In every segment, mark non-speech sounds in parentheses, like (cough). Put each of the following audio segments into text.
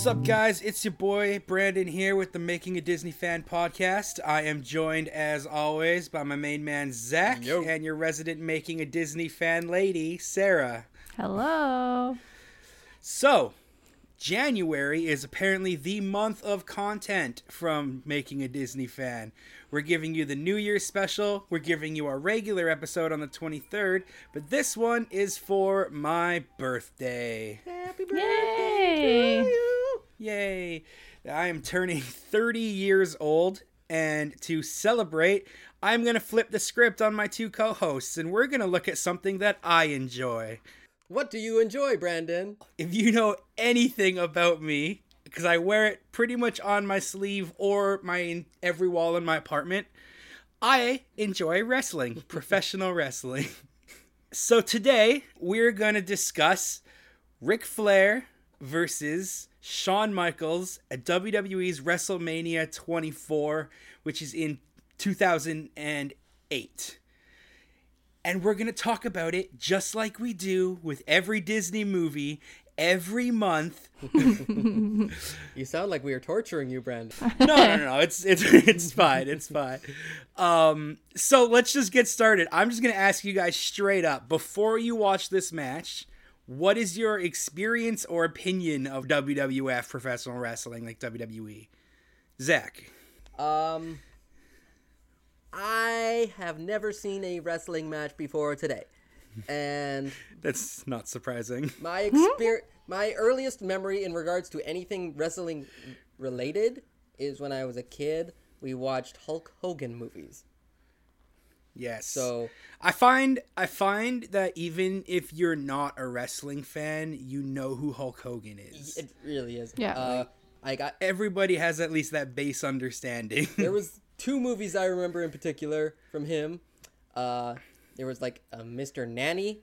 What's up, guys? It's your boy Brandon here with the Making a Disney Fan podcast. I am joined, as always, by my main man Zach Yo. and your resident Making a Disney Fan lady, Sarah. Hello. So, January is apparently the month of content from Making a Disney Fan. We're giving you the New Year's special, we're giving you our regular episode on the 23rd, but this one is for my birthday. Happy birthday Yay. Yay! I am turning 30 years old, and to celebrate, I'm going to flip the script on my two co hosts, and we're going to look at something that I enjoy. What do you enjoy, Brandon? If you know anything about me, because I wear it pretty much on my sleeve or my every wall in my apartment, I enjoy wrestling, (laughs) professional wrestling. So today we're going to discuss Ric Flair versus Shawn Michaels at WWE's WrestleMania 24, which is in 2008. And we're going to talk about it just like we do with every Disney movie every month. (laughs) You sound like we are torturing you, Brandon. No, (laughs) no, no, no. It's it's it's fine. It's fine. Um, so let's just get started. I'm just gonna ask you guys straight up before you watch this match. What is your experience or opinion of WWF professional wrestling, like WWE? Zach. Um, I have never seen a wrestling match before today, and (laughs) That's not surprising. my experience, my earliest memory in regards to anything wrestling related is when I was a kid. We watched Hulk Hogan movies. Yes. So I find I find that even if you're not a wrestling fan, you know who Hulk Hogan is. it really is. Yeah. Uh, I got Everybody has at least that base understanding. there was (laughs) two movies I remember in particular from him. Uh, there was like a Mr. Nanny,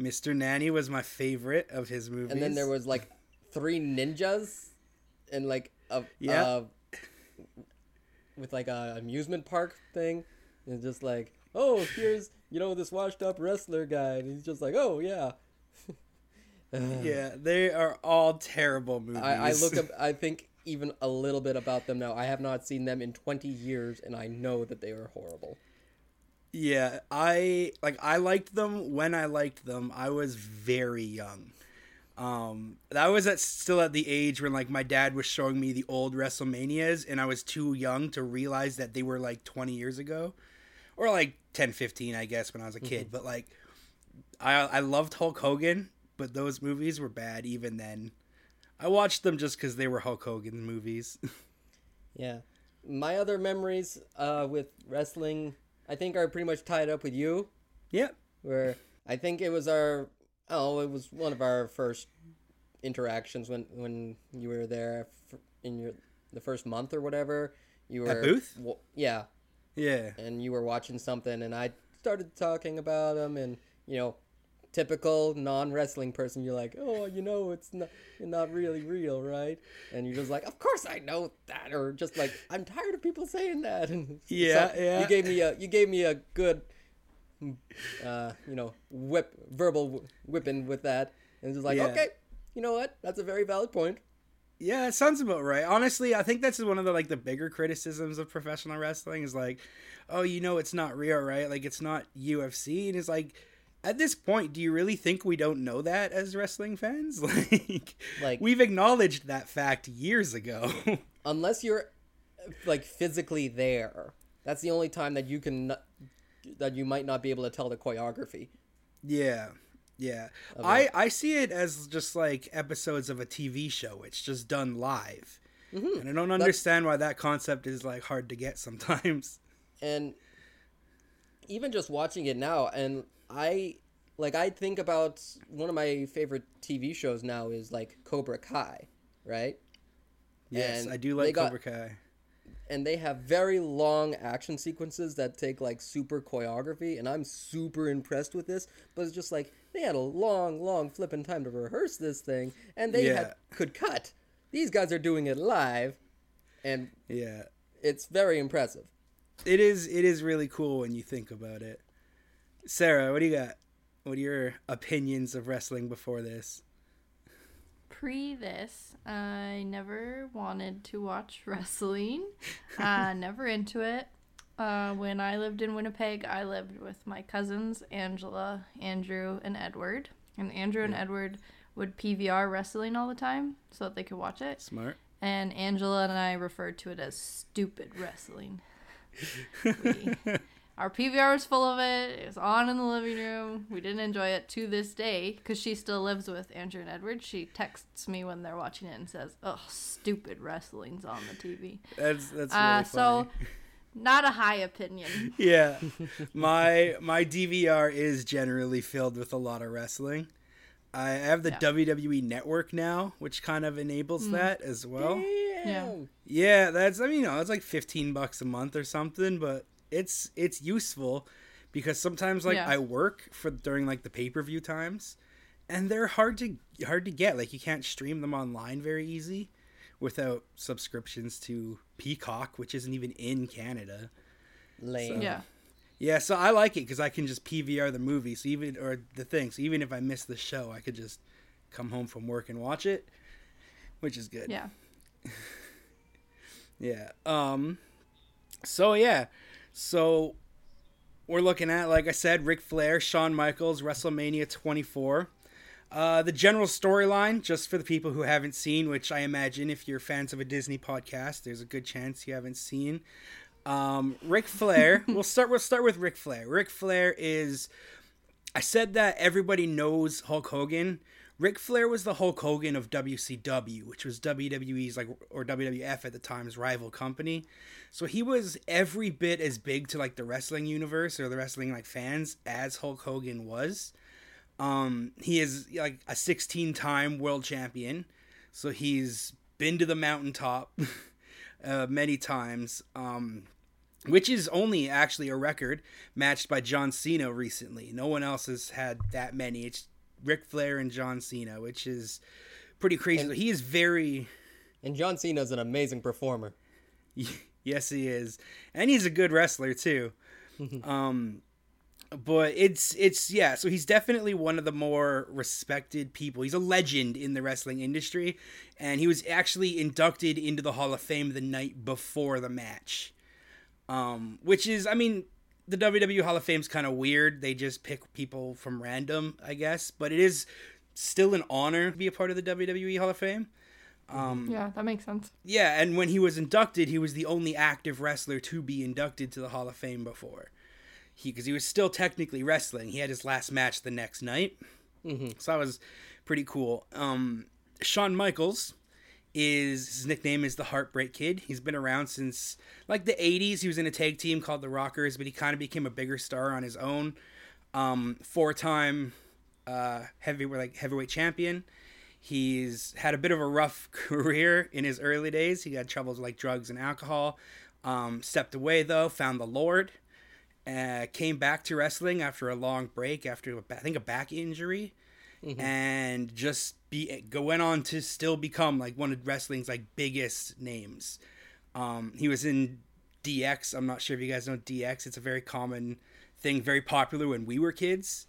Mr. Nanny was my favorite of his movies. and then there was like three ninjas, and like a Yeah. uh, with like a amusement park thing, and just like oh here's you know this washed up wrestler guy, and he's just like oh yeah. (laughs) Yeah, they are all terrible movies. I, I look up. I think even a little bit about them now. I have not seen them in twenty years, and I know that they are horrible. Yeah, I like I liked them when I liked them. I was very young. Um, that was at still at the age when like my dad was showing me the old WrestleManias and I was too young to realize that they were like 20 years ago or like 10 15 I guess when I was a kid. But like I I loved Hulk Hogan, but those movies were bad even then. I watched them just cuz they were Hulk Hogan movies. (laughs) Yeah. My other memories uh, with wrestling, I think, are pretty much tied up with you. yep. Where I think it was our, oh, it was one of our first interactions when when you were there in your the first month or whatever. You were Booth? wa- yeah, Yeah. and you were watching something, and I started talking about them, and you know, typical non wrestling person, you're like, oh, you know, it's not not really real, right? And you're just like, of course I know that, or just like, I'm tired of people saying that. (laughs) And Yeah, so yeah. You gave me a you gave me a good, uh, you know, whip verbal whipping with that, and it's just like, Yeah. okay, you know what? That's a very valid point. Yeah, it sounds about right. Honestly, I think that's one of the like the bigger criticisms of professional wrestling is like, oh, you know, it's not real, right? Like it's not UFC, and it's like, at this point, do you really think we don't know that as wrestling fans? (laughs) Like, Like- we've acknowledged that fact years ago. (laughs) unless you're like physically there that's the only time that you can not, that you might not be able to tell the choreography yeah, yeah. I I see it as just like episodes of a TV show. It's just done live, mm-hmm. and I don't understand why that concept is like hard to get (laughs) sometimes. and even just watching it now and i like I think about one of my favorite TV shows now is like Cobra Kai, right? Yes, And I do like got- Cobra Kai. and they have very long action sequences that take like super choreography and i'm super impressed with this but it's just like they had a long long flipping time to rehearse this thing and they Yeah. had, could cut these guys are doing it live and Yeah. it's very impressive It is it is really cool when you think about it. Sarah, what do you got? What are your opinions of wrestling before this? Pre this, I never wanted to watch (laughs) wrestling. uh, (laughs) never into it. Uh, when I lived in Winnipeg, I lived with my cousins, Angela, Andrew, and Edward. And Andrew and Edward would PVR wrestling all the time so that they could watch it. Smart. And Angela and I referred to it as stupid wrestling. (laughs) We- our PVR was full of it. It was on in the living room. We didn't enjoy it to this day because she still lives with Andrew and Edward. She texts me when they're watching it and says, "Oh, stupid wrestling's on the TV." That's that's really Uh, funny. so, not a high opinion. (laughs) yeah, my my DVR is generally filled with a lot of wrestling. I have the Yeah. WWE Network now, which kind of enables that as well. Damn. Yeah, that's I mean, you know, it's like fifteen bucks a month or something, but it's it's useful because sometimes like Yeah. I work for during like the pay per view times, and they're hard to hard to get. Like you can't stream them online very easy without subscriptions to Peacock, which isn't even in Canada. lame Yeah. Yeah, so I like it because I can just PVR the movie. So even or the thing, so even if I miss the show, I could just come home from work and watch it, which is good. Yeah. (laughs) Yeah. Um. So yeah. So we're looking at, like I said, Ric Flair, Shawn Michaels, WrestleMania 24. Uh, the general storyline, just for the people who haven't seen, which I imagine if you're fans of a Disney podcast, there's a good chance you haven't seen. Um, Ric Flair. (laughs) we'll start. We'll start with Ric Flair. Ric Flair is. I said that everybody knows Hulk Hogan. Ric Flair was the Hulk Hogan of WCW, which was WWE's like or WWF at the time's rival company. So he was every bit as big to like the wrestling universe or the wrestling like fans as Hulk Hogan was. Um, he is like a 16-time world champion, so he's been to the mountaintop (laughs) uh, many times. Um, which is only actually a record matched by John Cena recently. No one else has had that many. It's Ric Flair and John Cena, which is pretty crazy. And- he is very and john Cena is an amazing performer (laughs) yes, he is, and he's a good wrestler too. (laughs) um, but it's it's yeah. So he's definitely one of the more respected people. He's a legend in the wrestling industry, and he was actually inducted into the Hall of Fame the night before the match. Um, which is, I mean, the WWE Hall of Fame's kind of weird. They just pick people from random, I guess, but it is still an honor to be a part of the WWE Hall of Fame. Um, Yeah, that makes sense. yeah, and when he was inducted, he was the only active wrestler to be inducted to the Hall of Fame before. He because he was still technically wrestling. He had his last match the next night, so that was pretty cool. Um, Shawn Michaels is his nickname is the Heartbreak Kid. He's been around since like the '80s. He was in a tag team called the Rockers, but he kind of became a bigger star on his own. Um, four-time uh, heavyweight like heavyweight champion. He's had a bit of a rough (laughs) career in his early days. He had troubles with like drugs and alcohol. Um, stepped away though, found the Lord, uh, came back to wrestling after a long break, after a I think a back injury, and just be go went on to still become like one of wrestling's like biggest names. Um, he was in DX. I'm not sure if you guys know DX. It's a very common thing, very popular when we were kids,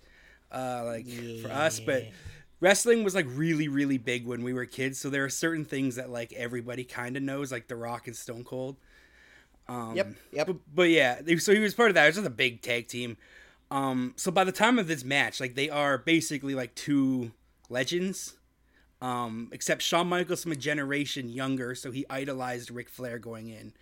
uh, like for us. But wrestling was like really, really big when we were kids. So there are certain things that like everybody kind of knows, like The Rock and Stone Cold. Um, Yep, yep. But, but yeah, so he was part of that. It was just a big tag team. Um, so by the time of this match, like they are basically like two legends. Um, except Shawn Michaels from a generation younger, so he idolized Ric Flair going in.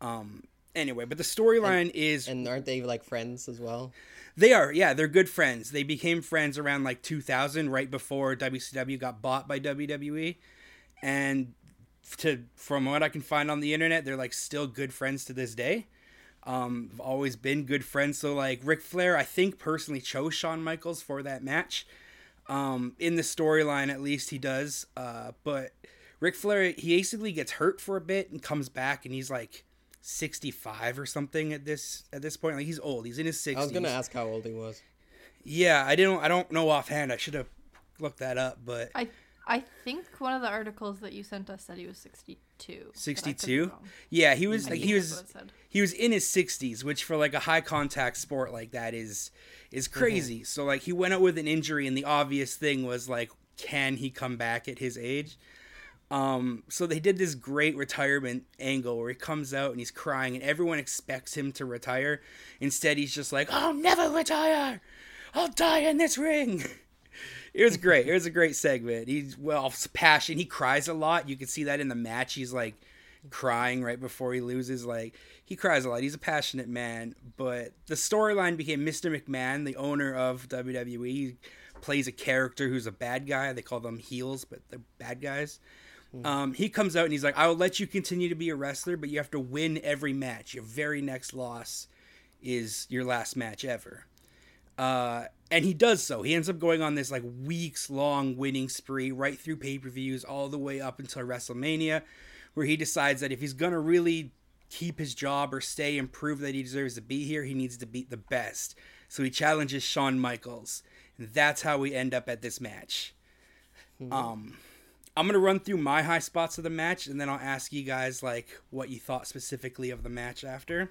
Um, anyway, but the storyline is and aren't they like friends as well they are, yeah, they're good friends. They became friends around like 2000, right before WCW got bought by WWE, and to from what I can find on the internet, they're like still good friends to this day. Um, have always been good friends. So like Ric Flair, I think personally chose Shawn Michaels for that match. Um, in the storyline, at least he does. Uh, but Ric Flair, he basically gets hurt for a bit and comes back, and he's like 65 or something at this at this point. Like he's old. He's in his 60s. I was gonna ask how old he was. Yeah, I didn't. I don't know offhand. I should have looked that up, but I I think one of the articles that you sent us said he was 62. but I could be 62. Yeah, he was I like he was what it said. he was in his 60s, which for like a high contact sport like that is is crazy. So like he went out with an injury, and the obvious thing was like, can he come back at his age? Um, so they did this great retirement angle where he comes out and he's crying, and everyone expects him to retire. Instead, he's just like, "I'll never retire. I'll die in this ring." (laughs) It was great. It was a great segment. He's well passion. He cries a lot. You can see that in the match. He's like crying right before he loses. Like he cries a lot. He's a passionate man. But the storyline became Mr. McMahon, the owner of WWE, He plays a character who's a bad guy. They call them heels, but they're bad guys. Um, he comes out and he's like, "I will let you continue to be a wrestler, but you have to win every match. Your very next loss is your last match ever." Uh, and he does so. He ends up going on this like weeks long winning spree right through pay per views all the way up until WrestleMania, where he decides that if he's gonna really keep his job or stay and prove that he deserves to be here, he needs to beat the best. So he challenges Shawn Michaels, and that's how we end up at this match. Um, I'm gonna run through my high spots of the match, and then I'll ask you guys like what you thought specifically of the match after.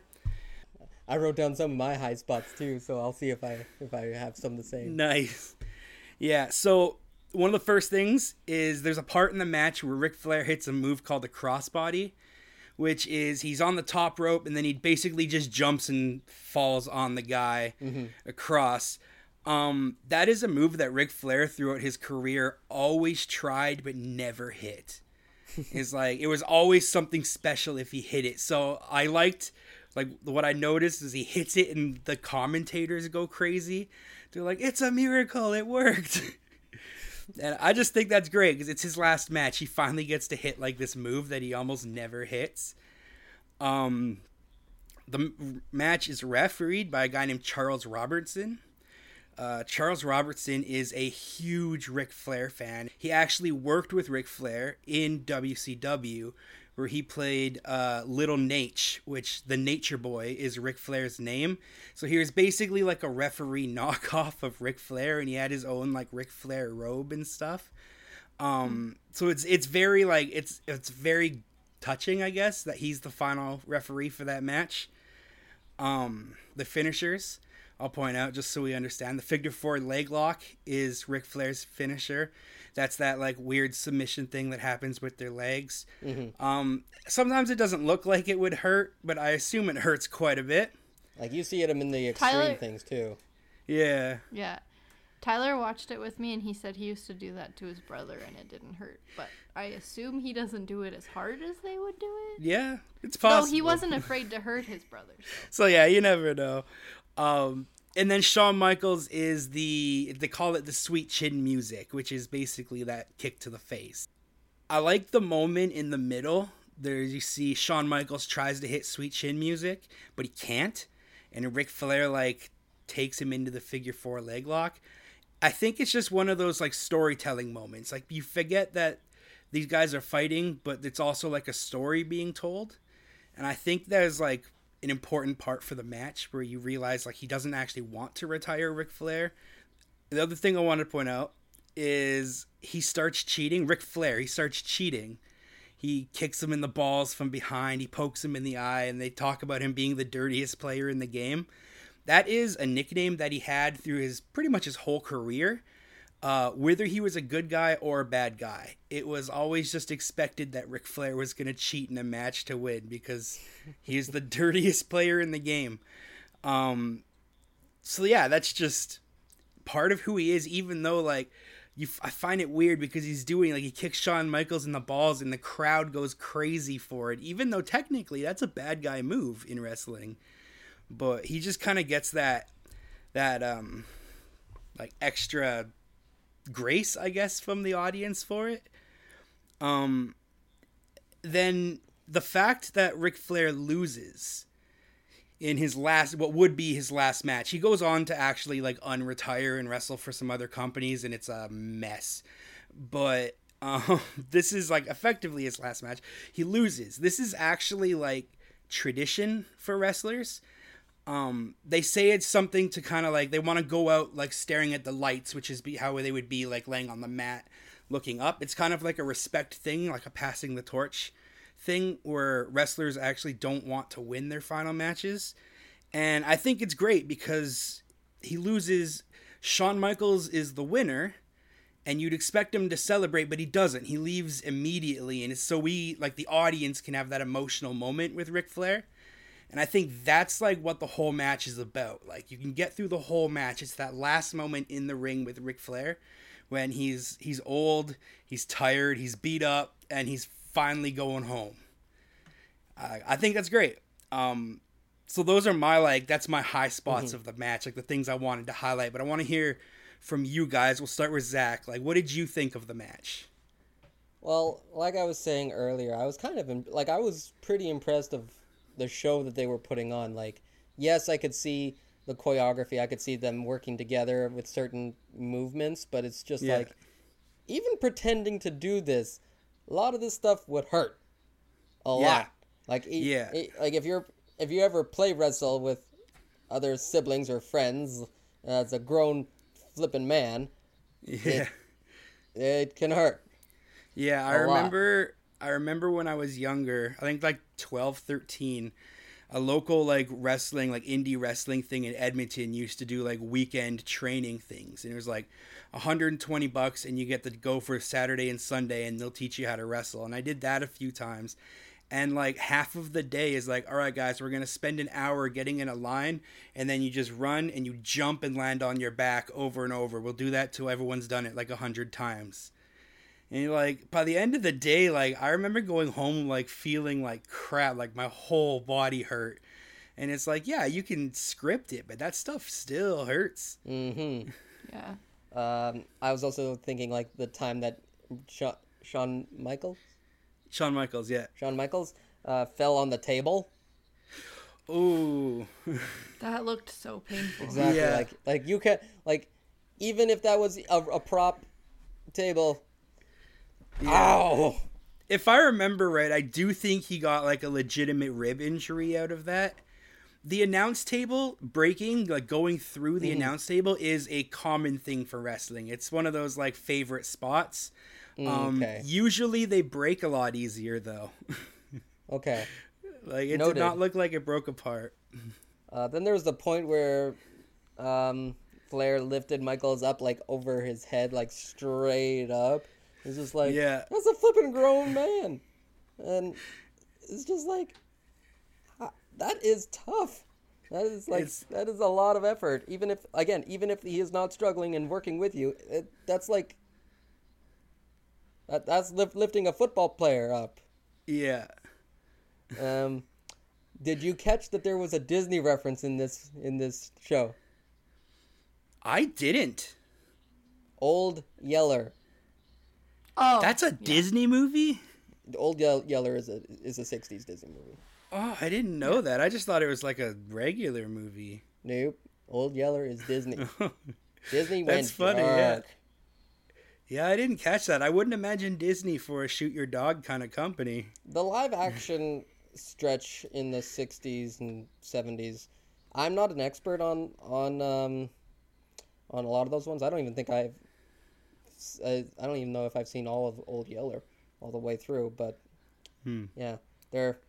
I wrote down some of my high spots too, so I'll see if I if I have some the same. Nice. Yeah, so one of the first things is there's a part in the match where Ric Flair hits a move called the crossbody, which is he's on the top rope and then he basically just jumps and falls on the guy across. Um, that is a move that Ric Flair throughout his career always tried but never hit. (laughs) It's like it was always something special if he hit it. So I liked like what I noticed is he hits it and the commentators go crazy. They're like, "It's a miracle! It worked!" (laughs) and I just think that's great because it's his last match. He finally gets to hit like this move that he almost never hits. Um, the match is refereed by a guy named Charles Robinson. Uh, Charles Robinson is a huge Ric Flair fan. He actually worked with Ric Flair in WCW, where he played uh, Little Naitch, which the Nature Boy is Ric Flair's name. So he was basically like a referee (laughs) knockoff of Ric Flair, and he had his own like Ric Flair robe and stuff. Um, so it's it's very like it's it's very touching, I guess, that he's the final referee for that match. Um, the finishers, I'll point out just so we understand. The figure four leg lock is Ric Flair's finisher. That's that like weird submission thing that happens with their legs. Um, sometimes it doesn't look like it would hurt, but I assume it hurts quite a bit. Like you see it in the extreme Tyler- things too. Yeah. Yeah. Tyler watched it with me and he said he used to do that to his brother and it didn't hurt. But I assume he doesn't do it as hard as they would do it. Yeah, it's Though possible. he wasn't afraid to hurt his brother. So. (laughs) So yeah, you never know. Um, and then Shawn Michaels is the they call it the sweet chin music, which is basically that kick to the face. I like the moment in the middle. There you see Shawn Michaels tries to hit sweet chin music, but he can't, and Ric Flair like takes him into the figure four leg lock. I think it's just one of those like storytelling moments. Like you forget that these guys are fighting, but it's also like a story being told. And I think there's like an important part for the match where you realize like he doesn't actually want to retire Ric Flair. The other thing I want to point out is he starts cheating. Ric Flair, he starts cheating. He kicks him in the balls from behind. He pokes him in the eye, and they talk about him being the dirtiest player in the game. That is a nickname that he had through his pretty much his whole career. Uh, whether he was a good guy or a bad guy, it was always just expected that Ric Flair was going to cheat in a match to win because he's the (laughs) dirtiest player in the game. Um, so yeah, that's just part of who he is. Even though like you, I find it weird because he's doing like he kicks Shawn Michaels in the balls and the crowd goes crazy for it. Even though technically that's a bad guy move in wrestling, but he just kind of gets that that um like extra grace, I guess, from the audience for it. Um, then the fact that Ric Flair loses, in his last what would be his last match. He goes on to actually like unretire and wrestle for some other companies and it's a mess. But um (laughs) this is like effectively his last match. He loses. This is actually like tradition for wrestlers. Um they say it's something to kind of like they want to go out like staring at the lights, which is be how they would be like laying on the mat looking up. It's kind of like a respect thing, like a passing the torch thing where wrestlers actually don't want to win their final matches. And I think it's great because he loses. Shawn Michaels is the winner, and you'd expect him to celebrate, but he doesn't. He leaves immediately, and it's so we, like the audience, can have that emotional moment with Ric Flair. And I think that's like what the whole match is about. Like you can get through the whole match. It's that last moment in the ring with Ric Flair when he's he's old, he's tired, he's beat up, and he's finally going home. I, I think that's great. Um, so those are my like that's my high spots mm-hmm. of the match, like the things I wanted to highlight. But I want to hear from you guys. We'll start with Zach. Like, what did you think of the match? Well, like I was saying earlier, I was kind of in, like I was pretty impressed of the show that they were putting on. Like, yes, I could see the choreography. I could see them working together with certain movements, but it's just yeah. like even pretending to do this, a lot of this stuff would hurt a yeah. lot. Like yeah, it, like if you're if you ever play wrestle with other siblings or friends as a grown flipping man, (laughs) yeah, it, it can hurt. Yeah, I remember. I remember when I was younger, I think like 12, 13, a local like wrestling like indie wrestling thing in Edmonton used to do like weekend training things. And it was like 120 bucks and you get to go for Saturday and Sunday and they'll teach you how to wrestle. And I did that a few times. And like half of the day is like all right guys we're going to spend an hour getting in a line and then you just run and you jump and land on your back over and over. We'll do that till everyone's done it like a hundred times and like by the end of the day, like I remember going home like feeling like crap, like my whole body hurt. And it's like, yeah, you can script it, but that stuff still hurts. Mm-hmm. (laughs) Yeah. Um, I was also thinking like the time that Sean, Shawn Michaels, Shawn Michaels, yeah, Shawn Michaels uh, fell on the table. Ooh, (laughs) that looked so painful. Exactly. Yeah. Like like you can like even if that was a, a prop table, yeah. Ow! If I remember right, I do think he got like a legitimate rib injury out of that. The announce table breaking, like going through the mm. announce table, is a common thing for wrestling. It's one of those like favorite spots. Mm, um, okay. Usually they break a lot easier though. (laughs) okay. Like it Noted. did not look like it broke apart. Uh, then there was the point where um, Flair lifted Michaels up like over his head, like straight up. It's just like, yeah, that's a flipping grown man, and it's just like, that is tough. That is like it's, that is a lot of effort. Even if again, even if he is not struggling and working with you, it, that's like that, that's lift, lifting a football player up. Yeah. Um, did you catch that there was a Disney reference in this in this show? I didn't. Old Yeller. Oh, that's a yeah. Disney movie. Old Yeller is a is a '60s Disney movie. Oh, I didn't know that. I just thought it was like a regular movie. Nope. Old Yeller is Disney. (laughs) Disney went That's funny. Dark. Yeah. Yeah, I didn't catch that. I wouldn't imagine Disney for a shoot your dog kind of company. The live action stretch in the '60s and '70s. I'm not an expert on on um, on a lot of those ones. I don't even think I've I, I don't even know if I've seen all of Old Yeller all the way through, but hmm. yeah, they're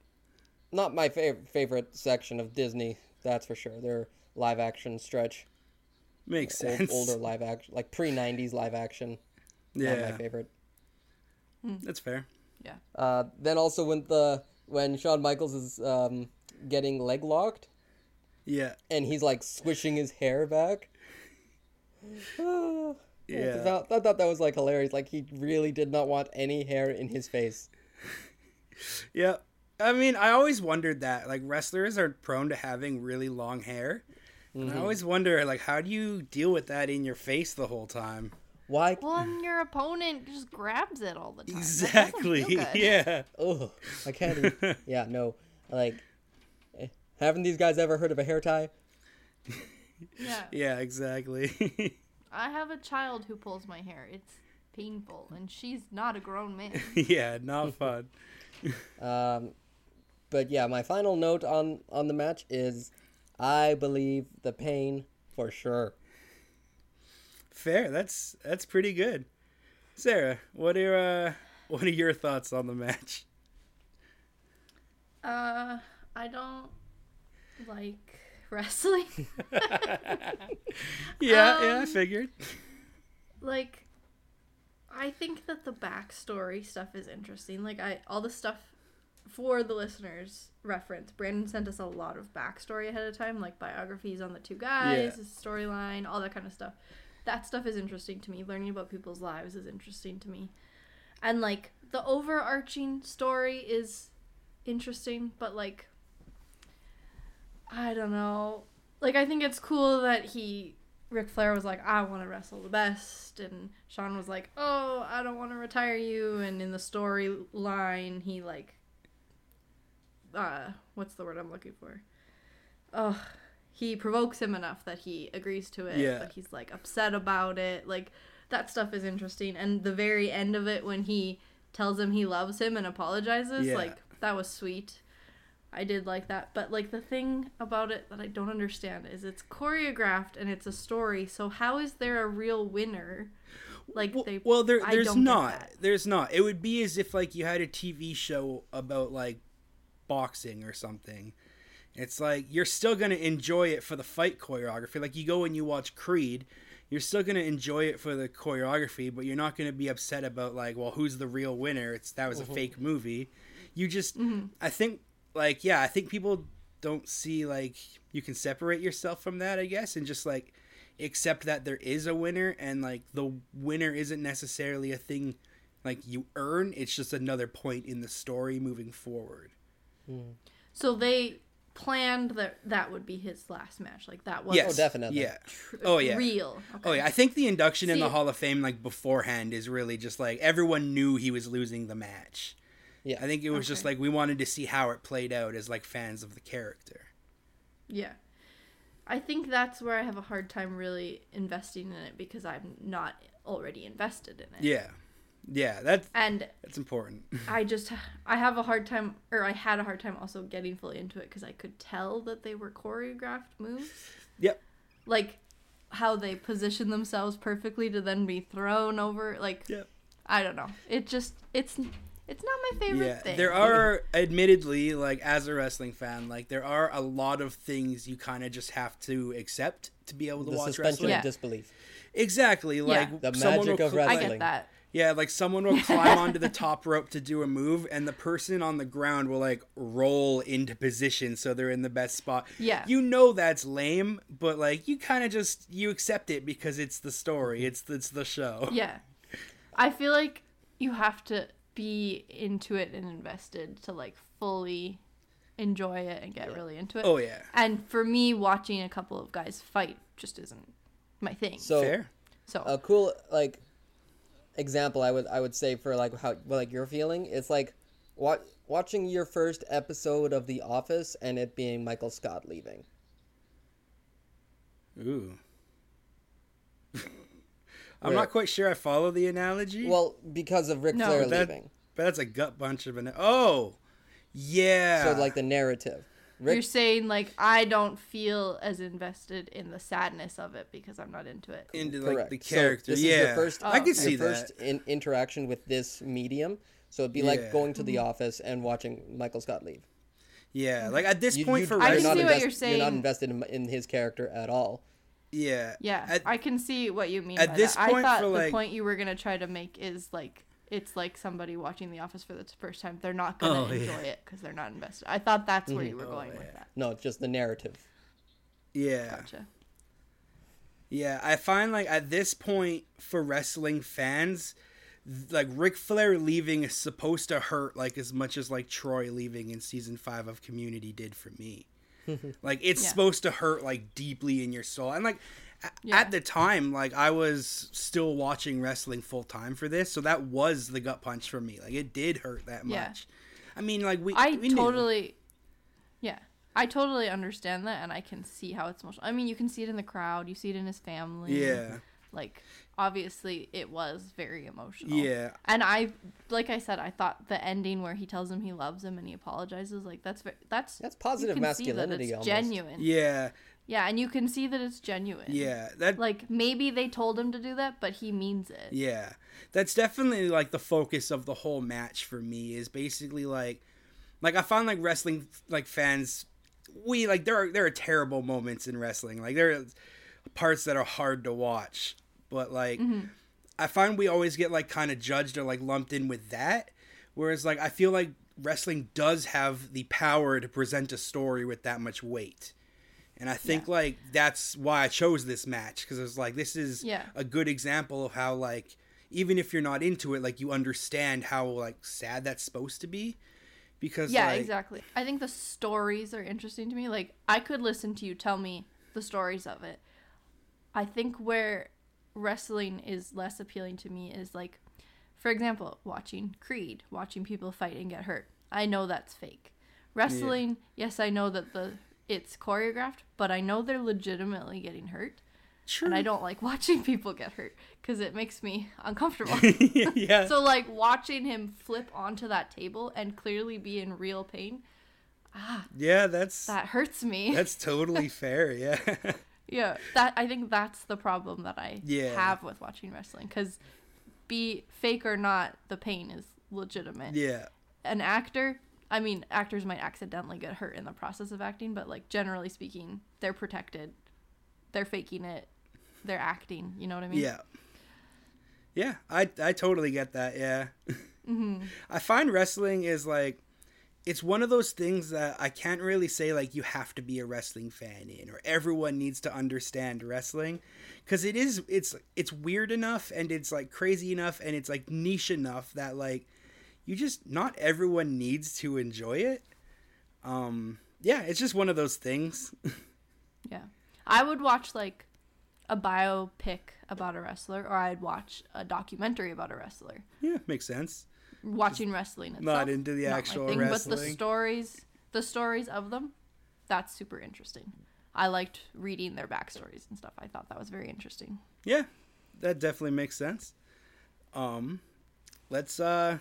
not my favorite favorite section of Disney. That's for sure. They're live action stretch. Makes old, sense. Older live action, like pre '90s live action. Yeah, not my favorite. Hmm. That's fair. Yeah. Uh, then also when the when Shawn Michaels is um, getting leg locked. Yeah. And he's like swishing his hair back. (laughs) (sighs) (sighs) (sighs) (laughs) Yeah. I thought that was like hilarious. Like he really did not want any hair in his face. (laughs) yeah. I mean, I always wondered that. Like wrestlers are prone to having really long hair. Mm-hmm. And I always wonder like how do you deal with that in your face the whole time? Why? Well, and your opponent just grabs it all the time. Exactly. (laughs) Yeah. Oh, I can't. Even... (laughs) yeah. No. Like, Haven't these guys ever heard of a hair tie? Yeah. Yeah, exactly. I have a child who pulls my hair. It's painful, and she's not a grown man. (laughs) yeah, not (laughs) fun. Um, but yeah, my final note on on the match is, I believe the pain for sure. Fair. That's that's pretty good. Sarah, what are uh, what are your thoughts on the match? Uh, I don't like (laughs) wrestling. (laughs) Yeah, yeah, I Um, figured. like, I think that the backstory stuff is interesting. Like, I all the stuff for the listeners reference. Brandon sent us a lot of backstory ahead of time, like biographies on the two guys, Yeah. storyline, all that kind of stuff. That stuff is interesting to me. Learning about people's lives is interesting to me. And like the overarching story is interesting, but like I don't know. Like I think it's cool that he Ric Flair was like, I want to wrestle the best, and Shawn was like, Oh, I don't want to retire you. And in the storyline, he like, uh, what's the word I'm looking for? Oh, he provokes him enough that he agrees to it, Yeah. but he's like upset about it. Like that stuff is interesting, and the very end of it when he tells him he loves him and apologizes, Yeah. like that was sweet. I did like that. But like the thing about it that I don't understand is it's choreographed and it's a story. So how is there a real winner? Like Well, they well there, there's don't get not. that. There's not. It would be as if like you had a TV show about like boxing or something. It's like you're still gonna enjoy it for the fight choreography. Like you go and you watch Creed, you're still gonna enjoy it for the choreography, but you're not gonna be upset about like, well, who's the real winner? It's that was a mm-hmm. fake movie. You just, mm-hmm. I think, like, yeah, I think people don't see like you can separate yourself from that, I guess, and just like accept that there is a winner and like the winner isn't necessarily a thing like you earn. It's just another point in the story moving forward. Hmm. So they planned that that would be his last match. Like that was yes. Oh, definitely. yeah. Tr- oh yeah. real. oh yeah. I think the induction in the hall of fame like beforehand is really just like everyone knew he was losing the match Yeah. i think it was just like we wanted to see how it played out as like fans of the character Yeah. I think that's where I have a hard time really investing in it because I'm not already invested in it. yeah yeah that's And that's important (laughs) I just I have a hard time or I had a hard time also getting fully into it because I could tell that they were choreographed moves. yep Like how they position themselves perfectly to then be thrown over like yep I don't know. It just it's it's not my favorite yeah thing. there are admittedly like as a wrestling fan like there are a lot of things you kind of just have to accept to be able to The watch suspension wrestling Yeah. of disbelief. exactly like The magic will of cl- I wrestling. get that. yeah like someone will climb (laughs) onto the top rope to do a move and the person on the ground will like roll into position so they're in the best spot Yeah. you know that's lame but like you kind of just you accept it because it's the story it's it's the show Yeah. I feel like you have to be into it and invested to like fully enjoy it and get really into it. oh yeah And for me, watching a couple of guys fight just isn't my thing. So, So a cool like example I would I would say for like how well, like your feeling it's like wa- watching your first episode of The Office and it being Michael Scott leaving. ooh i'm Where- not quite sure i follow the analogy Well, because of Ric No, Flair that- leaving. But that's a gut bunch of an. Oh, yeah. So like the narrative. Rick, you're saying like I don't feel as invested in the sadness of it because I'm not into it. into like correct. the So character. this is yeah, your first I Oh, can see your first in- interaction with this medium. So it'd be like going to the mm-hmm. office and watching Michael Scott leave. Yeah, mm-hmm. like at this You- point you- for I you're can not see what invest- you're You're not invested in, in his character at all. Yeah, Yeah, At, I can see what you mean. at by this that. point I thought for, the like- point you were gonna try to make is like it's like somebody watching The Office for the first time. They're not gonna Oh, yeah. enjoy it because they're not invested. I thought that's where Mhm. you were Oh, going yeah. with that. No, it's just the narrative. yeah, Gotcha. yeah. I find like at this point for wrestling fans, like Ric Flair leaving is supposed to hurt like as much as like Troy leaving in season five of Community did for me. (laughs) like it's Yeah. supposed to hurt like deeply in your soul, and like. Yeah. At the time, like I was still watching wrestling full time for this, so that was the gut punch for me. Like it did hurt that Yeah. much. I mean, like we I we knew. totally, yeah, I totally understand that, and I can see how it's emotional. I mean, you can see it in the crowd, you see it in his family. Yeah. Like, obviously, it was very emotional. Yeah. And I, like I said, I thought the ending where he tells him he loves him and he apologizes, like that's ve- that's That's you positive can see that masculinity it's almost. genuine. Yeah. Yeah, and you can see that it's genuine. Yeah. That Like maybe they told him to do that, but he means it. Yeah. That's definitely like the focus of the whole match for me is basically like like I found like wrestling like fans we like there are there are terrible moments in wrestling. Like there are parts that are hard to watch. But like mm-hmm. I find we always get like kind of judged or like lumped in with that whereas like I feel like wrestling does have the power to present a story with that much weight. And I think like that's why I chose this match because it was like this is Yeah. a good example of how like even if you're not into it, like you understand how like sad that's supposed to be. Because Yeah, like, exactly. I think the stories are interesting to me. Like I could listen to you tell me the stories of it. I think where wrestling is less appealing to me is like for example, watching Creed, watching people fight and get hurt. I know that's fake. Wrestling, yes, I know that the it's choreographed, but I know they're legitimately getting hurt. True. And I don't like (laughs) watching people get hurt because it makes me uncomfortable. (laughs) yeah. So like watching him flip onto that table and clearly be in real pain, Ah. yeah, that's that hurts me. that's totally (laughs) fair. Yeah. Yeah, that I think that's the problem that I Yeah. have with watching wrestling cuz be fake or not, the pain is legitimate. yeah. An actor, I mean, actors might accidentally get hurt in the process of acting, but like generally speaking, they're protected. They're faking it. They're acting, you know what I mean? Yeah. Yeah, I I totally get that. Yeah. Mm-hmm. (laughs) I find wrestling is like it's one of those things that I can't really say like you have to be a wrestling fan in or everyone needs to understand wrestling cuz it is it's it's weird enough and it's like crazy enough and it's like niche enough that like you just not everyone needs to enjoy it. Um yeah, it's just one of those things. (laughs) Yeah. I would watch like a biopic about a wrestler or I'd watch a documentary about a wrestler. yeah, makes sense. Watching wrestling itself. not into the not my actual But the stories the stories of them, that's super interesting. I liked reading their backstories and stuff. I thought that was very interesting. Yeah, that definitely makes sense. Um, let's uh,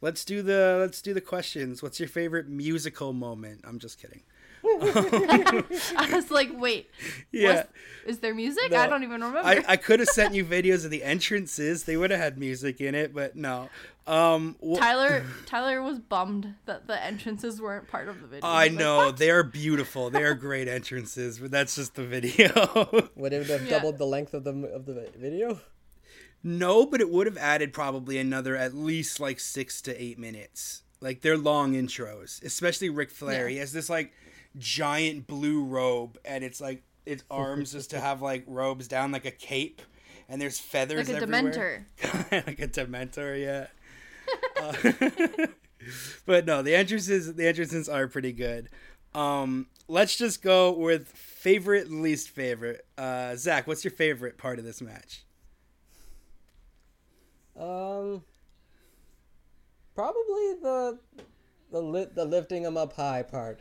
let's do the let's do the questions. What's your favorite musical moment? I'm just kidding. (laughs) I was like, wait, Yeah, was- is there music? I don't even remember. I, I could have sent you (laughs) videos of the entrances. They would have had music in it, but no. Um, wh- Tyler (laughs) Tyler was bummed that the entrances weren't part of the video. I He like, know "What?" they are beautiful. They are (laughs) great entrances, but that's just the video. (laughs) Would it have Yeah. doubled the length of the of the video? no, but it would have added probably another at least like six to eight minutes. Like they're long intros, especially Ric Flair. Yeah. He has this like giant blue robe, and it's like its arms just to have like robes down like a cape, and there's feathers like a everywhere. dementor. like a Dementor, yeah. Uh, (laughs) but no, the entrances the entrances are pretty good. Um, let's just go with favorite least favorite. Uh, Zach, what's your favorite part of this match? Um, probably the the li- the lifting him up high part.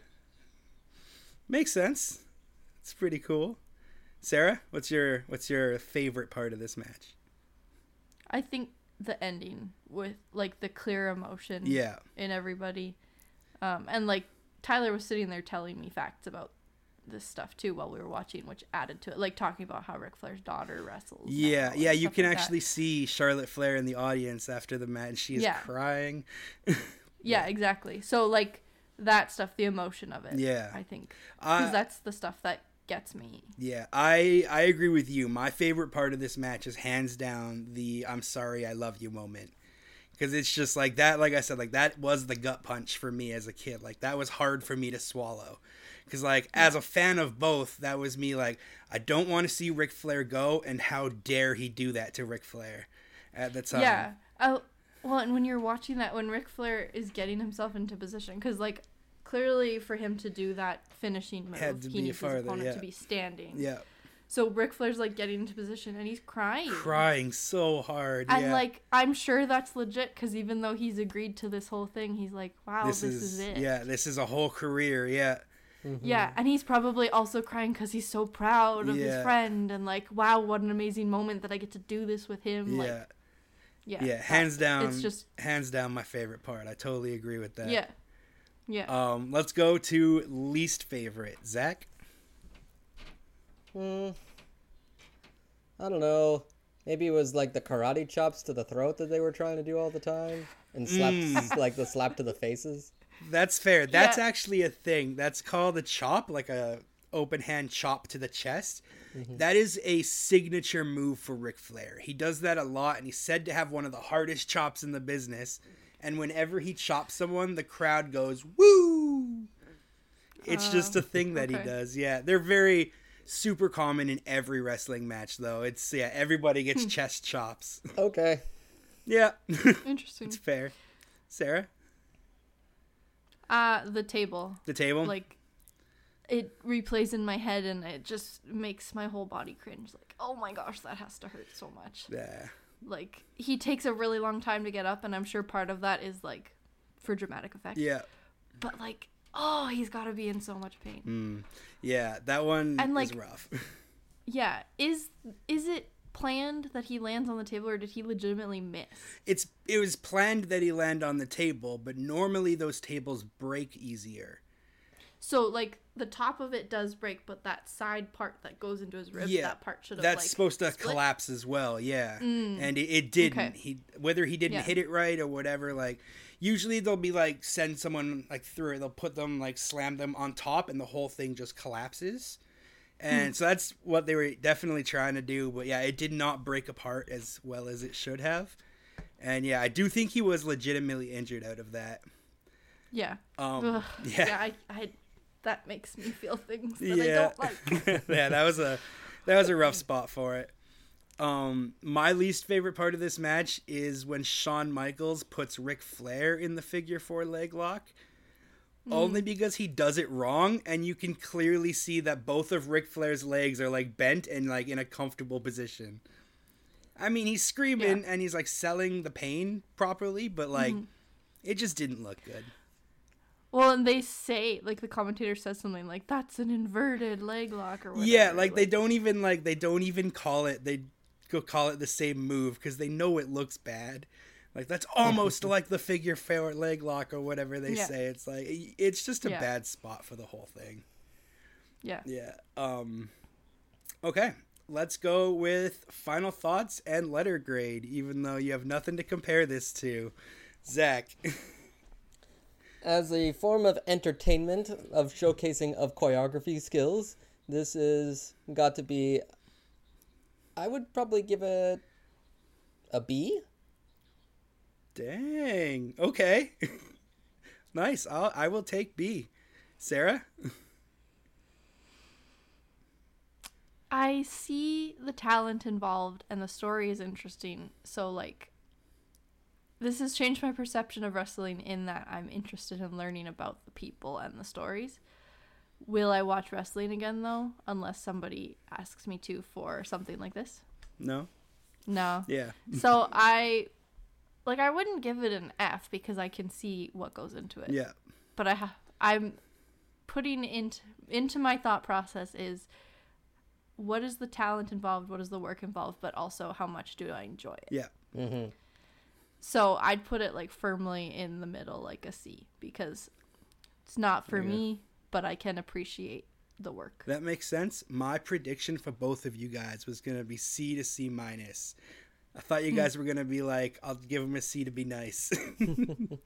Makes sense. It's pretty cool. Sarah, what's your what's your favorite part of this match? I think the ending with like the clear emotion Yeah. in everybody. Um, and like Tyler was sitting there telling me facts about this stuff too while we were watching, which added to it. Like talking about how Ric Flair's daughter wrestles. Yeah, yeah, you can like that. actually see Charlotte Flair in the audience after the match. She is Yeah. crying. (laughs) Yeah, exactly. So like that stuff, the emotion of it. Yeah. I think because that's the stuff that gets me. Yeah, I I agree with you. My favorite part of this match is hands down the "I'm sorry, I love you" moment. Because it's just like that. Like I said, like that was the gut punch for me as a kid. Like that was hard for me to swallow. Because like mm. as a fan of both, that was me. Like I don't want to see Ric Flair go, and how dare he do that to Ric Flair at the time. Yeah. Oh, well, and when you're watching that, when Ric Flair is getting himself into position, because like clearly for him to do that finishing move, Had to he be needs farther, his opponent yeah. to be standing. yeah, So Ric Flair's like getting into position and he's crying. crying so hard. And yeah. like I'm sure that's legit because even though he's agreed to this whole thing, he's like, "Wow, this, is, it." yeah, this is a whole career. Yeah, mm-hmm. Yeah, and he's probably also crying because he's so proud of Yeah. his friend and like, wow, what an amazing moment that I get to do this with him. Like, yeah, yeah, yeah, hands down. It's just hands down my favorite part. I totally agree with that. yeah, yeah. Um, let's go to least favorite. Zach. Hmm. I don't know. Maybe it was like the karate chops to the throat that they were trying to do all the time, and slaps (laughs) like the slap to the faces. That's fair. That's Yeah. actually a thing. That's called a chop, like a open hand chop to the chest. That is a signature move for Ric Flair. He does that a lot, and he's said to have one of the hardest chops in the business. And whenever he chops someone, the crowd goes woo. It's just a thing that he does. Yeah, they're very super common in every wrestling match, though. It's yeah, everybody gets chest chops. (laughs) Okay. yeah, (laughs) Interesting. it's fair. Sarah, Uh, the table. the table. Like, it replays in my head and it just makes my whole body cringe. Like, oh my gosh, that has to hurt so much. yeah. Like, he takes a really long time to get up, and I'm sure part of that is like for dramatic effect. Yeah. But like, oh, he's got to be in so much pain. Mm. Yeah, that one And, is like- rough. (laughs) Yeah, is is it planned that he lands on the table, or did he legitimately miss? it's it was planned that he land on the table, but normally those tables break easier. So like the top of it does break, but that side part that goes into his ribs, Yeah, that part should have That's like supposed to split. collapse as well, yeah. And it, it didn't. Okay. He whether he didn't Yeah. hit it right or whatever, like usually they'll be like send someone like through it, they'll put them like slam them on top and the whole thing just collapses. And Hmm. so that's what they were definitely trying to do, but yeah, it did not break apart as well as it should have. And yeah, I do think he was legitimately injured out of that. Yeah. Um, Ugh. yeah. yeah. I, I that makes me feel things that yeah. I don't like. (laughs) yeah, that was a that was a rough spot for it. Um, my least favorite part of this match is when Shawn Michaels puts Ric Flair in the figure four leg lock. Only because he does it wrong, and you can clearly see that both of Ric Flair's legs are like bent and like in a comfortable position. I mean, he's screaming Yeah. and he's like selling the pain properly, but like it just didn't look good. Well, and they say like the commentator says something like that's an inverted leg lock or whatever. Yeah, like they don't even like they don't even call it. They go call it the same move because they know it looks bad. Like that's (laughs) almost like the figure four leg lock or whatever they Yeah. say. It's like it's just a Yeah. bad spot for the whole thing. Yeah. Yeah. Um. Okay, let's go with final thoughts and letter grade. Even though you have nothing to compare this to, Zach. (laughs) As a form of entertainment of showcasing of choreography skills, this is got to be. I would probably give it a B. Dang. Okay. (laughs) nice. I'll, I will take B. Sarah. I see the talent involved and the story is interesting. So like this has changed my perception of wrestling in that I'm interested in learning about the people and the stories. Will I watch wrestling again though unless somebody asks me to for something like this? No. No. Yeah. (laughs) So I like I wouldn't give it an F because I can see what goes into it. Yeah. But I ha- I'm putting into into my thought process is what is the talent involved, what is the work involved, but also how much do I enjoy it? Yeah. Mm-hmm. So I'd put it like firmly in the middle like a C because it's not for Yeah. me, but I can appreciate the work. That makes sense. My prediction for both of you guys was going to be C to C minus. I thought you Hmm. guys were going to be like, I'll give him a C to be nice. (laughs)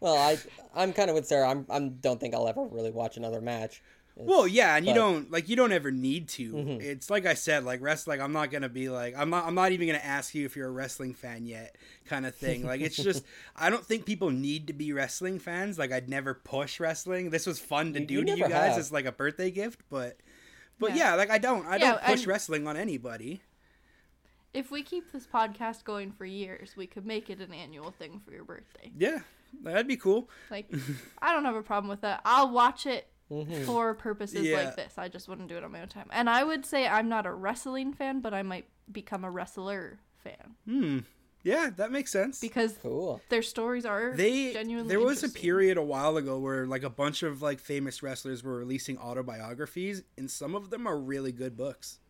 Well, I I'm kind of with Sarah. I'm I don't think I'll ever really watch another match. Well, yeah, and you don't like you don't ever need to. Mhm. It's like I said, like rest like I'm not going to be like I'm not I'm not even going to ask you if you're a wrestling fan yet kind of thing. Like it's just (laughs) I don't think people need to be wrestling fans. Like I'd never push wrestling. This was fun to You- do you to you guys have. as like a birthday gift, but but Yeah. yeah, like I don't I Yeah, don't push and- wrestling on anybody. If we keep this podcast going for years, we could make it an annual thing for your birthday. Yeah. That'd be cool. Like, (laughs) I don't have a problem with that. I'll watch it Mhm. for purposes Yeah. like this. I just wouldn't do it on my own time. And I would say I'm not a wrestling fan, but I might become a wrestler fan. Hmm. Yeah, that makes sense. because Cool. their stories are they genuinely. there was a period a while ago where like a bunch of like famous wrestlers were releasing autobiographies and some of them are really good books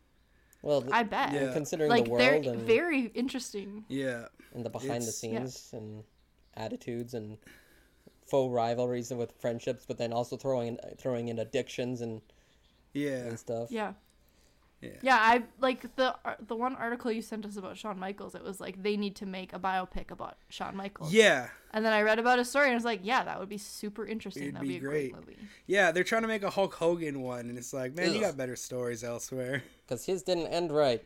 Well, th- I bet. Yeah. considering Like the they're world and, very interesting. yeah and the behind the it's- yeah. scenes and attitudes and faux rivalries with friendships, but then also throwing in, throwing in addictions and, yeah and stuff. Yeah. Yeah. Yeah, I like the the one article you sent us about Shawn Michaels. It was like they need to make a biopic about Shawn Michaels. yeah And then I read about his story and I was like, yeah, that would be super interesting. It'd That'd be be, a great, great. movie. yeah they're trying to make a hulk hogan one and it's like man you got better stories elsewhere (laughs) Because his didn't end right.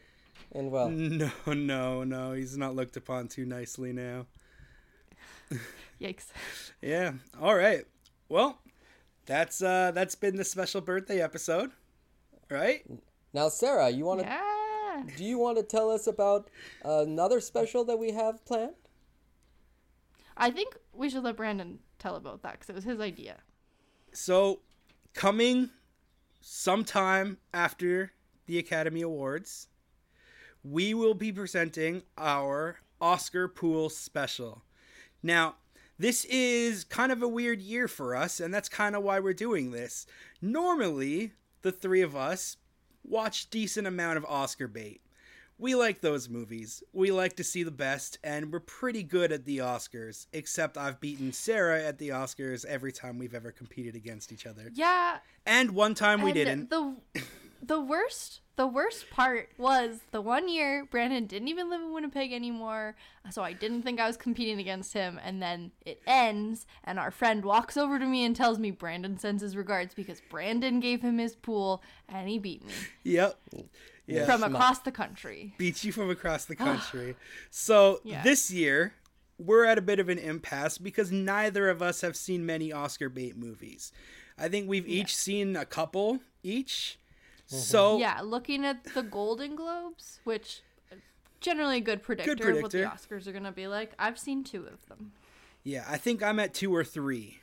And well, no no no he's not looked upon too nicely now Yikes. yeah all right well that's uh that's been the special birthday episode right now Sarah, you want to? Yeah. Do you want to tell us about another special that we have planned? I think we should let Brandon tell about that because it was his idea. So, coming sometime after the Academy Awards, we will be presenting our Oscar Pool special. Now, this is kind of a weird year for us, and that's kind of why we're doing this. Normally, the three of us watch decent amount of Oscar bait. We like those movies. We like to see the best, and we're pretty good at the Oscars. Except I've beaten Sarah at the Oscars every time we've ever competed against each other. Yeah. And one time we and didn't. The (laughs) the worst the worst part was the one year Brandon didn't even live in Winnipeg anymore, so I didn't think I was competing against him. And then it ends, and our friend walks over to me and tells me Brandon sends his regards because Brandon gave him his pool and he beat me Yep. Yeah. from schmuck. across the country. beat you from across the (sighs) country. so Yeah. this year, we're at a bit of an impasse because neither of us have seen many Oscar bait movies. I think we've each seen a couple each. So mm-hmm. Yeah, looking at the Golden Globes, which uh, generally a good predictor, of what the. Oscars are gonna be like. I've seen two of them. Yeah, I think I'm at two or three.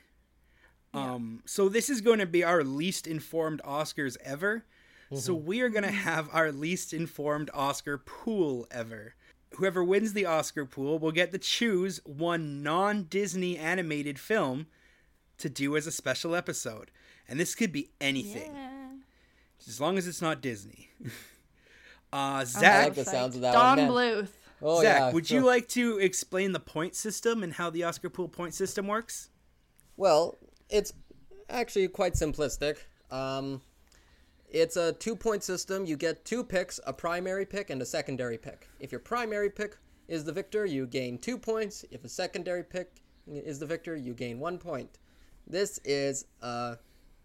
Um, so this is going to be our least informed Oscars ever. So mm-hmm. we are going to have our least informed Oscar pool ever. Whoever wins the Oscar pool will get to choose one non-Disney animated film to do as a special episode. And this could be anything, Yeah. As long as it's not Disney. (laughs) uh, I Zach, like the sounds of that Don one. Bluth. Oh Zach, yeah. would so- you like to explain the point system and how the Oscar pool point system works? Well, it's actually quite simplistic. Um, it's a two point system. You get two picks, a primary pick and a secondary pick. If your primary pick is the victor, you gain two points. If a secondary pick is the victor, you gain one point. This is, uh,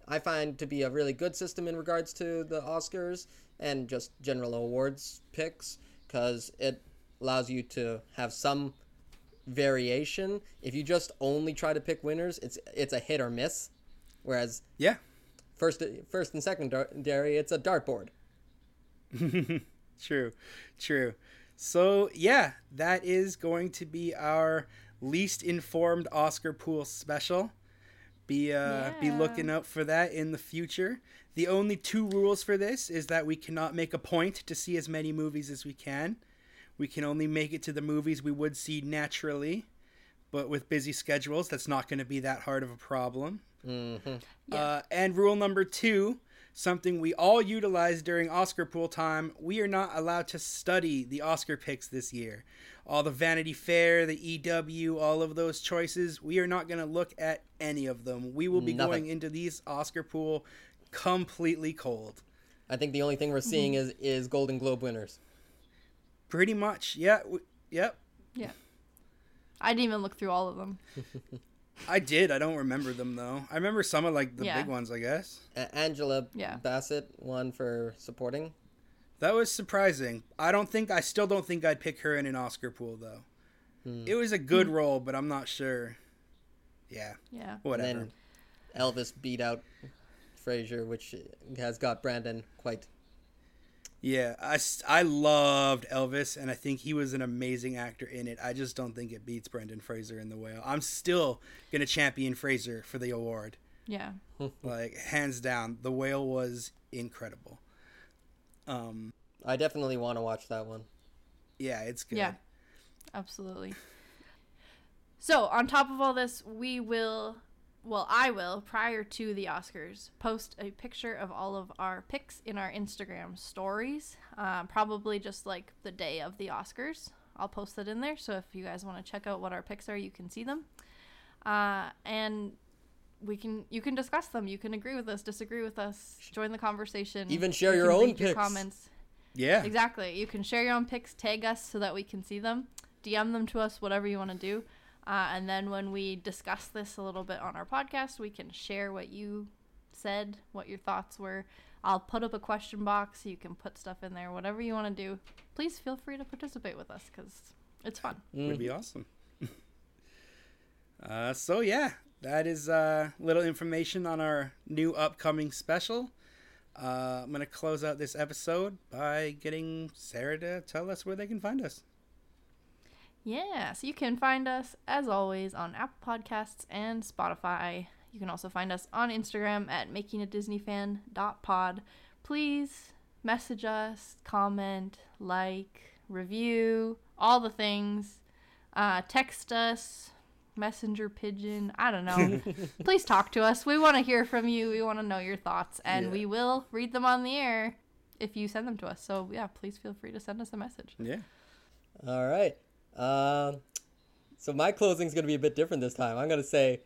I find, to be a really good system in regards to the Oscars and just general awards picks because it allows you to have some variation. If you just only try to pick winners, it's it's a hit or miss. Whereas Yeah. first first and secondary, it's a dartboard. (laughs) True, true. So yeah, that is going to be our least informed Oscar pool special. Be uh be looking out for that in the future. The only two rules for this is that we cannot make a point to see as many movies as we can. We can only make it to the movies we would see naturally, but with busy schedules, that's not going to be that hard of a problem. Uh, and rule number two, something we all utilize during Oscar pool time, we are not allowed to study the Oscar picks this year. All the Vanity Fair, the EW, all of those choices, we are not going to look at any of them. We will be Nothing. going into these Oscar pool completely cold. I think the only thing we're mm-hmm. seeing is is Golden Globe winners. Pretty much. Yeah. W- yep. Yeah. I didn't even look through all of them. (laughs) I did. I don't remember them though. I remember some of like the Yeah. big ones, I guess. A- Angela Yeah. Bassett won for supporting. That was surprising. I don't think I still don't think I'd pick her in an Oscar pool though. Hmm. It was a good role, but I'm not sure. Yeah, Yeah. whatever. And then Elvis beat out Fraser, which has got Brandon quite. Yeah, I, I loved Elvis, and I think he was an amazing actor in it. I just don't think it beats Brendan Fraser in The Whale. I'm still gonna champion Fraser for the award, Yeah. (laughs) like hands down. The Whale was incredible. Um, I definitely want to watch that one. yeah, it's good. Yeah. Absolutely. So, on top of all this, we will, well, I will, prior to the Oscars, post a picture of all of our picks in our Instagram stories. Uh, probably just like the day of the Oscars. I'll post it in there. So, if you guys want to check out what our picks are, you can see them. Uh, and we can you can discuss them. You can agree with us, disagree with us, join the conversation. Even share You your own leave your picks. comments. Yeah. Exactly. You can share your own pics, tag us so that we can see them, DM them to us, whatever you want to do. Uh, and then when we discuss this a little bit on our podcast, we can share what you said, what your thoughts were. I'll put up a question box. You can put stuff in there, whatever you want to do. Please feel free to participate with us because it's fun. it'd be awesome. (laughs) uh, so yeah, that is uh, little information on our new upcoming special. Uh, I'm gonna close out this episode by getting Sarah to tell us where they can find us. Yeah, so you can find us as always on Apple Podcasts and Spotify. You can also find us on Instagram at makingadisneyfan.pod. Please message us, comment, like, review, all the things. Uh, text us, messenger pigeon, I don't know. (laughs) Please talk to us. We want to hear from you. We want to know your thoughts, and Yeah. we will read them on the air if you send them to us. So, yeah, please feel free to send us a message. Yeah. All right. Um, so my closing's gonna be a bit different this time. I'm gonna say,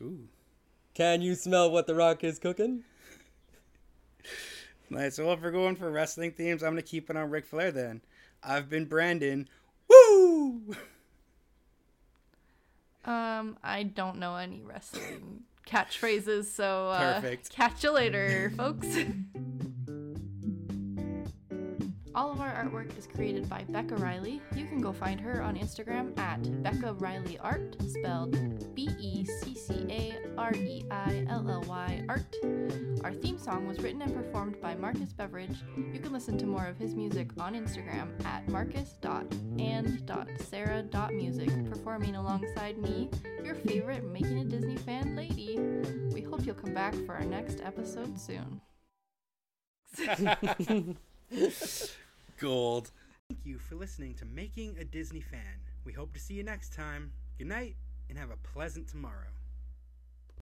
Ooh. "Can you smell what the Rock is cooking?" (laughs) Nice. So if we're going for wrestling themes, I'm gonna keep it on Ric Flair then. I've been Brandon. Woo! Um, I don't know any wrestling (laughs) catchphrases, so uh, Perfect. catch you later, folks. (laughs) artwork is created by Becca Reilly. You can go find her on Instagram at Becca Reilly Art, spelled B E C C A R E I L L Y Art. Our theme song was written and performed by Marcus Beveridge. You can listen to more of his music on Instagram at marcus.and.sarah.music, performing alongside me, your favorite Making a Disney fan lady. We hope you'll come back for our next episode soon. (laughs) (laughs) Gold. Thank you for listening to Making a Disney Fan. We hope to see you next time. Good night, and have a pleasant tomorrow.